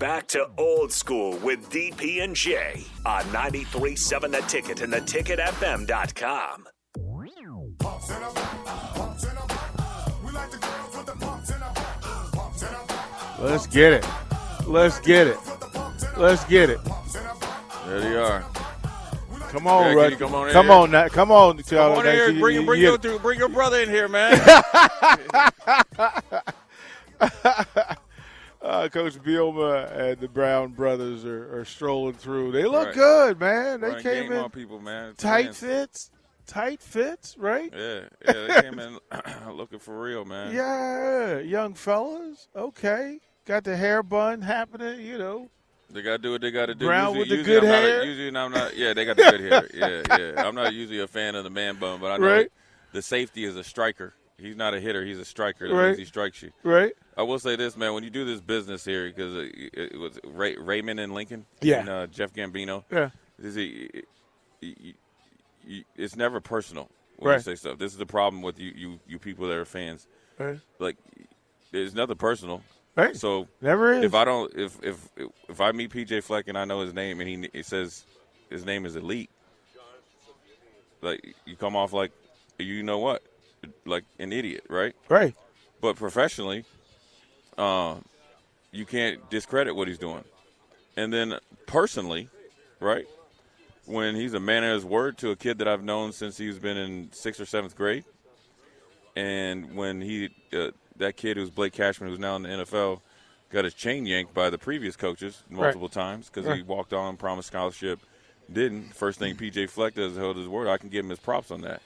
back to old school with DP and J on 93.7 The Ticket and theticketfm.com. Let's get it. Let's get it. Let's get it. There they are. Come on, Yeah, can come on in Come here? on, now. Come on, Come y'all. on here. Bring, You- bring, you- your, bring your brother in here, man. Coach Bielema and the Brown brothers are, are strolling through. They look Right. good, man. They Running came in people, man. tight Fans. fits, tight fits, right? Yeah, yeah, they came in looking for real, man. Yeah, young fellas. Okay, got the hair bun happening. You know, They got to do what they got to do. Brown usually, with the good I'm hair? Usually I'm not. Yeah, they got the good hair. Yeah, yeah. I'm not usually a fan of the man bun, but I know Right. the safety is a striker. He's not a hitter. He's a striker. That Right. he strikes you. right? I will say this, man. When you do this business here, because it, it was Ray, Raymond and Lincoln, Yeah. and uh, Jeff Gambino. Yeah, Is it, you- it's never personal when Right. you say stuff. This is the problem with you, you, you people that are fans. right. Like, there's nothing personal. right. So Never is. if I don't, if if if I meet PJ Fleck and I know his name and he it says his name is Elite, like you come off like you know what, like an idiot, right? right. But professionally, um, you can't discredit what he's doing. And then personally, right? When he's a man of his word to a kid that I've known since he's been in sixth or seventh grade, and when he uh, that kid who's Blake Cashman, who's now in the NFL, got his chain yanked by the previous coaches multiple times because he walked on, promised scholarship, didn't. First thing PJ Fleck does is held his word. I can give him his props on that.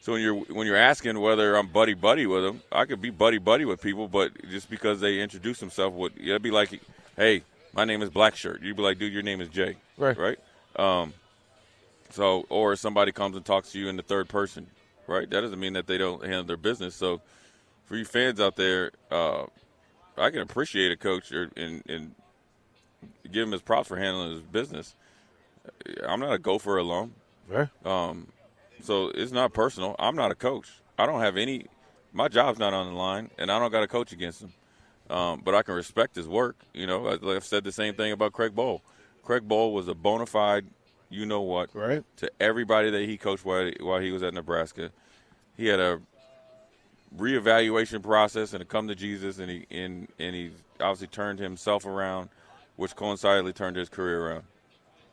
So when you're when you're asking whether I'm buddy buddy with them, I could be buddy buddy with people, but just because they introduce themselves, would it'd be like, hey, my name is Black Shirt. You'd be like, dude, your name is Jay, Right. Right. Um, so or somebody comes and talks to you in the third person, right? That doesn't mean that they don't handle their business. So for you fans out there, uh, I can appreciate a coach or, and, and give him his props for handling his business. I'm not a Gopher alone. Right. Um, so it's not personal. I'm not a coach. I don't have any. My job's not on the line, and I don't got to coach against him. Um, but I can respect his work. You know, I've said the same thing about Craig Bohl. Craig Bohl was a bona fide, you know what, Right. to everybody that he coached while while he was at Nebraska. He had a reevaluation process and a come to Jesus, and he and and he obviously turned himself around, which coincidentally turned his career around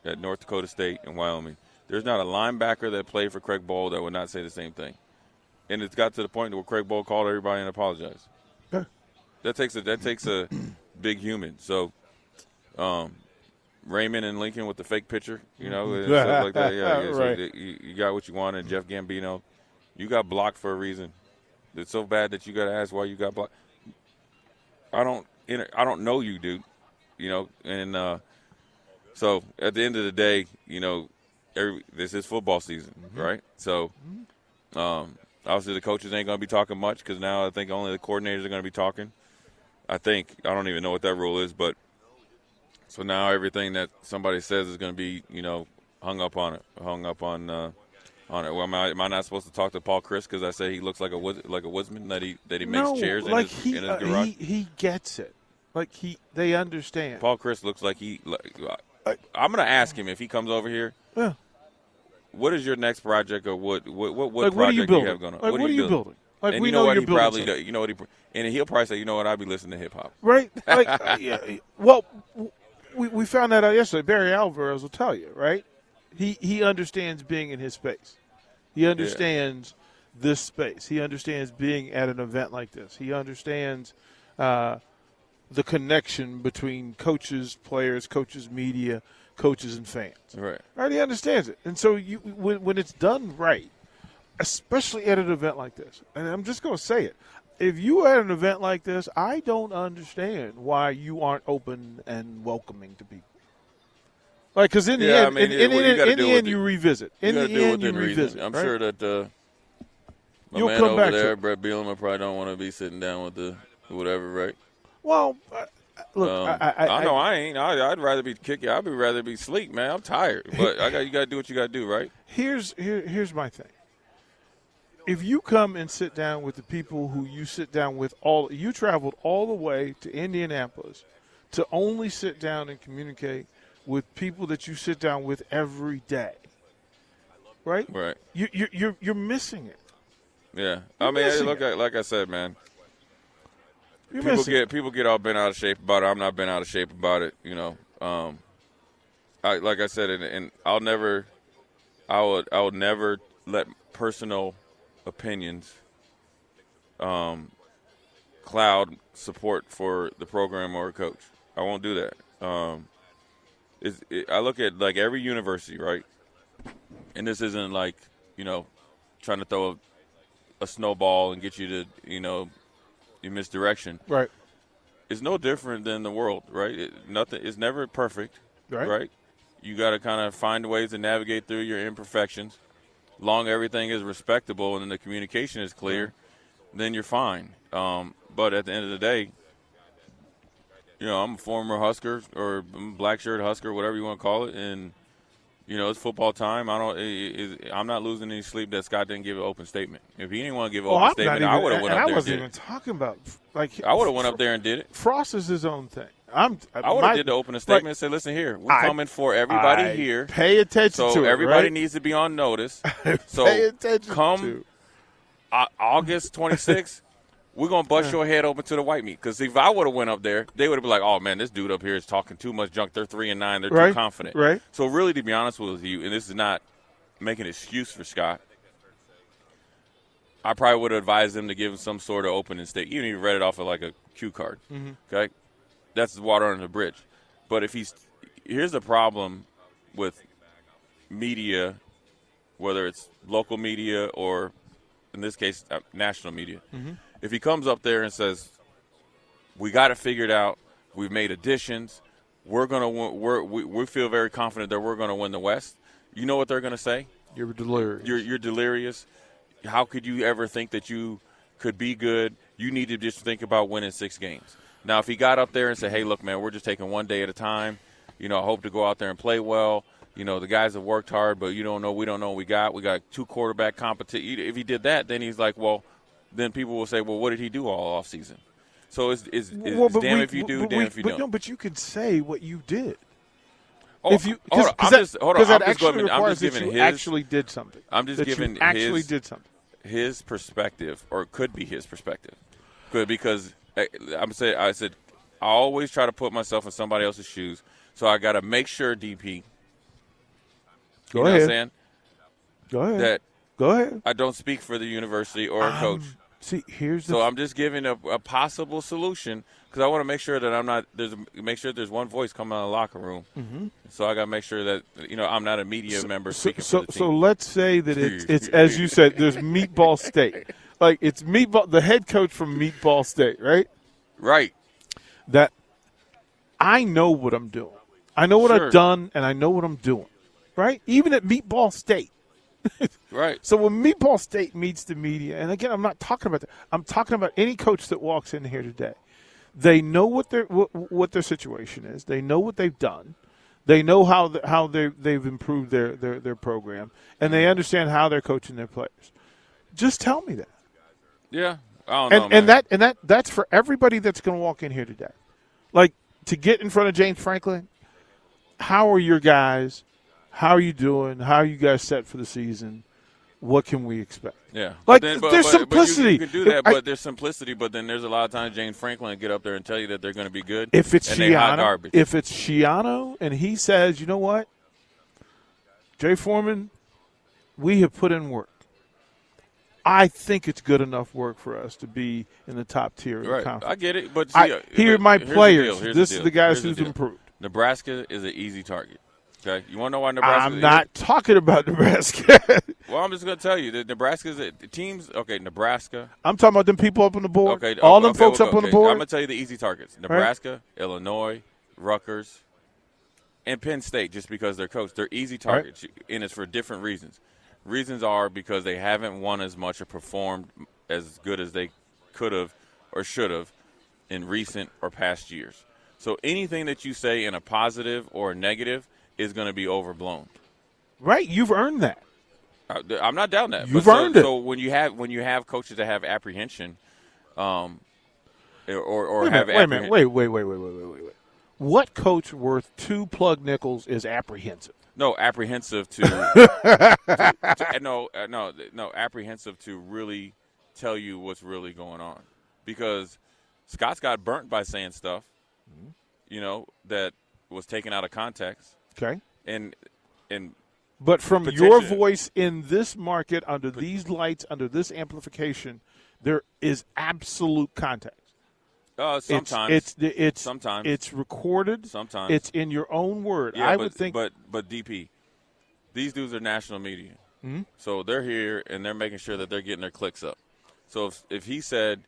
at North Dakota State and Wyoming. There's not a linebacker that played for Craig Bohl that would not say the same thing. And it's got to the point where Craig Bohl called everybody and apologized. That takes a that takes a big human. So, um, Raymond and Lincoln with the fake picture, you know, and stuff like that. Yeah, yeah. So Right. you, you got what you wanted. Jeff Gambino, you got blocked for a reason. It's so bad that you got to ask why you got blocked. I don't, I don't know you, dude. You know, and uh, so at the end of the day, you know, every, this is football season, right? So, um, obviously the coaches ain't going to be talking much because now I think only the coordinators are going to be talking. I think I don't even know what that rule is, but so now everything that somebody says is going to be, you know, hung up on it, hung up on uh, on it. Well, am I, am I not supposed to talk to Paul Chryst because I say he looks like a wood, like a woodsman that he that he makes no, chairs in his, he, in his uh, garage? he he gets it. Like he, they understand. Paul Chryst looks like he. Like, I- I'm going to ask him if he comes over here. Yeah. What is your next project, or what what what, what like what are project you have going on? Like what, are you building? Like and we you know, know what he building probably, does, you know what he, and he'll probably say, you know what, I'll be listening to hip hop. right? Like, uh, yeah, well, we, we found that out yesterday. Barry Alvarez will tell you, right? He he understands being in his space. He understands this space. He understands being at an event like this. He understands uh, the connection between coaches, players, coaches, media, coaches, and fans. Right. Right? He understands it, and so you when, when it's done right, especially at an event like this, and I'm just going to say it. If you are at an event like this, I don't understand why you aren't open and welcoming to people. Like, because in the Yeah, I end, mean, in, in, well, in, in the end, the- you revisit. In you the got to do it end, you reason. revisit. I'm right? sure that uh, my You'll man come over there. Bret Bielema, probably don't want to be sitting down with the whatever, right? Well, uh, look, Um, I, I, know I ain't. I, I'd rather be kicking. I'd be rather be sleep, man. I'm tired, but I got you. Got to do what you got to do, right? here's here, here's my thing. If you come and sit down with the people who you sit down with, all you traveled all the way to Indianapolis to only sit down and communicate with people that you sit down with every day. Right? Right. You, you, you're you're missing it. Yeah. I mean, hey, look, like I said, man. You're people missing get people get all bent out of shape about it. I'm not bent out of shape about it. You know, um, I like I said, and, and I'll never, I would I would never let personal opinions, um, cloud support for the program or a coach. I won't do that. Um, it, I look at like every university, right? And this isn't like you know, trying to throw a, a snowball and get you to you know, you misdirection Right. it's no different than the world, right? It, nothing is never perfect, Right. You got to kind of find ways to navigate through your imperfections. Long everything is respectable and the communication is clear, then you're fine. Um, but at the end of the day, you know, I'm a former Husker or black shirt Husker, whatever you want to call it, and you know, it's football time. I don't. It, it, I'm not losing any sleep that Scott didn't give an open statement. If he didn't want to give an Well, open I'm statement, not I would have went and up I there. wasn't and even talking about like. I would have went up there and did it. Frost is his own thing. I'm. I would have did the opening statement and said, "Listen here, we're I- coming for everybody I here, Pay attention so to it. everybody right? needs to be on notice. So pay attention come to. August 26th, we're gonna bust your head open to the white meat. Because if I would have went up there, they would have been like, "Oh man, this dude up here is talking too much junk. They're three and nine. They're Right, too confident." right. So really, to be honest with you, and this is not making an excuse for Scott. I probably would have advised them to give him some sort of opening statement. Even if he read it off of like a cue card. Mm-hmm. Okay, that's the water under the bridge. But if he's here's the problem with media, whether it's local media or in this case uh, national media. If he comes up there and says, "We got it figured out. We've made additions. We're gonna win, we're, we we feel very confident that we're gonna win the West," you know what they're gonna say? You're delirious. You're you're delirious. How could you ever think that you could be good? You need to just think about winning six games. Now, if he got up there and said, "Hey, look, man, we're just taking one day at a time. You know, I hope to go out there and play well. You know, the guys have worked hard, but you don't know. We don't know what we got. We got two quarterback competition. If he did that, then he's like, well, then people will say, well, what did he do all off season? So it's, it's, it's Well, damn we- if you do, damn we- if you but don't. No, but you can say what you did. Oh, if you, hold on, I'm that, just, hold on, 'cause I'm that just actually giving, I'm requires just that you his, actually did something. I'm just giving actually his- did something. his perspective, or it could be his perspective, good because eh, I'm saying I said I always try to put myself in somebody else's shoes, so I got to make sure DP. Go you know ahead. what I'm saying Go ahead. that Go ahead. I don't speak for the university or a coach. Um, see, here's the So I'm just giving a, a possible solution because I want to make sure that I'm not there's make sure there's one voice coming out of the locker room. Mm-hmm. So I got to make sure that you know I'm not a media member so, speaking so, for the so team. let's say that it's, it's as you said. There's Meatball State, like it's Meatball, the head coach from Meatball State, right? right, That I know what I'm doing. I know what Sure. I've done, and I know what I'm doing, right? Even at Meatball State. Right. So when Meatball State meets the media, and again, I'm not talking about that. I'm talking about any coach that walks in here today. They know what their what, what their situation is. They know what they've done. They know how the, how they they've improved their, their their program, and they understand how they're coaching their players. Just tell me that, Yeah, I don't and know, and that and that that's for everybody that's going to walk in here today. Like to get in front of James Franklin. How are your guys? How are you doing? How are you guys set for the season? What can we expect? Yeah, Like, but then, but, there's but, But simplicity. you, you can do that, I- but there's simplicity. But then there's a lot of times Jane Franklin get up there and tell you that they're going to be good. If it's and they hot Schiano, garbage. if it's Schiano, and he says, you know what, Jay Foreman, we have put in work. I think it's good enough work for us to be in the top tier of the right, conference. I get it. But see, I, uh, here are my here's the players. this the is the guys here's who's deal. improved. Nebraska is an easy target. Okay, you want to know why Nebraska? I'm is- not talking about Nebraska. Well, I'm just going to tell you that Nebraska's a, teams. Okay, Nebraska. I'm talking about them people up on the board. Okay, All okay, them folks okay, up on the board. I'm going to tell you the easy targets: Nebraska, Illinois, Rutgers, and Penn State. Just because they're coached, they're easy targets, and it's for different reasons. Reasons are because they haven't won as much or performed as good as they could have or should have in recent or past years. So anything that you say in a positive or a negative is going to be overblown. right, you've earned that. I- I'm not down that. You've so, earned it. So when you have when you have coaches that have apprehension, um, or or Wait have minute, wait a minute, wait, wait, wait, wait, wait, wait, wait. what coach worth two plug nickels is apprehensive? No, apprehensive to, to, to no, uh, no, no, apprehensive to really tell you what's really going on, because Scott's got burnt by saying stuff, mm-hmm. you know, that was taken out of context. Okay. And and but from your voice in this market, under these lights, under this amplification, there is absolute context. Uh, sometimes it's, it's it's sometimes it's recorded. Sometimes it's in your own word. Yeah, I but, would think, but but DP, these dudes are national media, mm-hmm. so they're here and they're making sure that they're getting their clicks up. So if if he said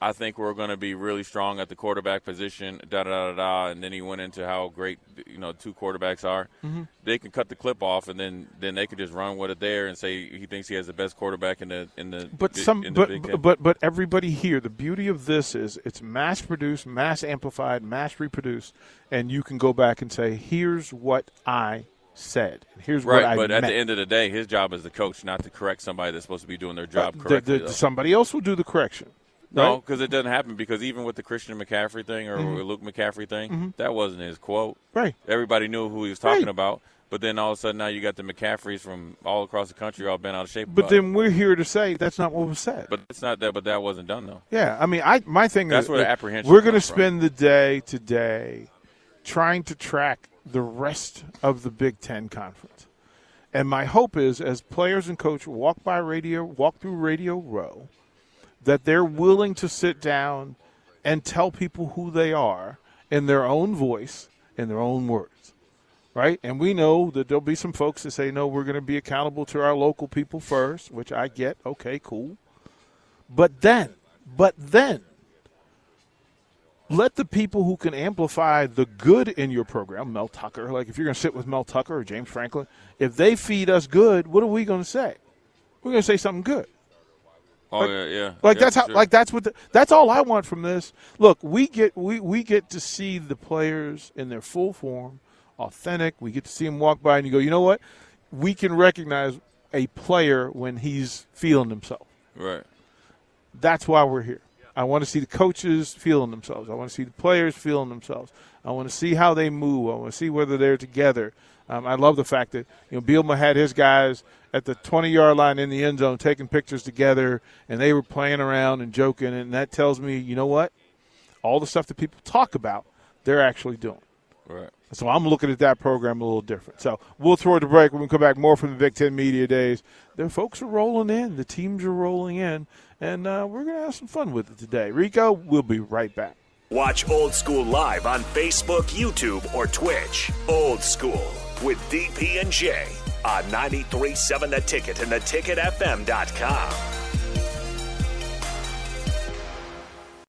I think we're going to be really strong at the quarterback position, da da da da. And then he went into how great you know two quarterbacks are. Mm-hmm. They can cut the clip off, and then then they could just run with it there and say he thinks he has the best quarterback in the in the. But some, the but but but everybody here, the beauty of this is it's mass produced, mass amplified, mass reproduced, and you can go back and say, here's what I said. Here's right, what I but meant. at the end of the day, his job is the coach, not to correct somebody that's supposed to be doing their job uh, correctly. The, the, somebody else will do the correction. No, because it doesn't happen. Because even with the Christian McCaffrey thing or mm-hmm. Luke McCaffrey thing, mm-hmm. that wasn't his quote. Right. Everybody knew who he was talking right. about. But then all of a sudden now you got the McCaffreys from all across the country all bent out of shape. But then we're here to say that's not what was said. But it's not that. But that wasn't done though. Yeah, I mean, I my thing that's is where the apprehension. We're going to spend the day today trying to track the rest of the Big Ten conference, and my hope is as players and coach walk by radio, walk through Radio Row that they're willing to sit down and tell people who they are in their own voice, in their own words. Right? And we know that there'll be some folks that say, no, we're going to be accountable to our local people first, which I get. Okay, cool. But then, but then, let the people who can amplify the good in your program, Mel Tucker, like if you're going to sit with Mel Tucker or James Franklin, if they feed us good, what are we going to say? We're going to say something good. Oh like, yeah, yeah. Like yeah, that's how. Sure. Like that's what. The, that's all I want from this. Look, we get we we get to see the players in their full form, authentic. We get to see them walk by, and you go, you know what? We can recognize a player when he's feeling himself. Right. That's why we're here. I want to see the coaches feeling themselves. I want to see the players feeling themselves. I want to see how they move. I want to see whether they're together. Um, I love the fact that you know Bielema had his guys at the 20 yard line in the end zone taking pictures together, and they were playing around and joking, and that tells me, you know what? All the stuff that people talk about, they're actually doing. Right. So I'm looking at that program a little different. So we'll throw it to break. When we come back, more from the Big Ten Media Days. The folks are rolling in. The teams are rolling in. And uh, we're going to have some fun with it today. Rico, we'll be right back. Watch Old School live on Facebook, YouTube, or Twitch. Old School with DP and J on 93.7 The Ticket and theticketfm.com.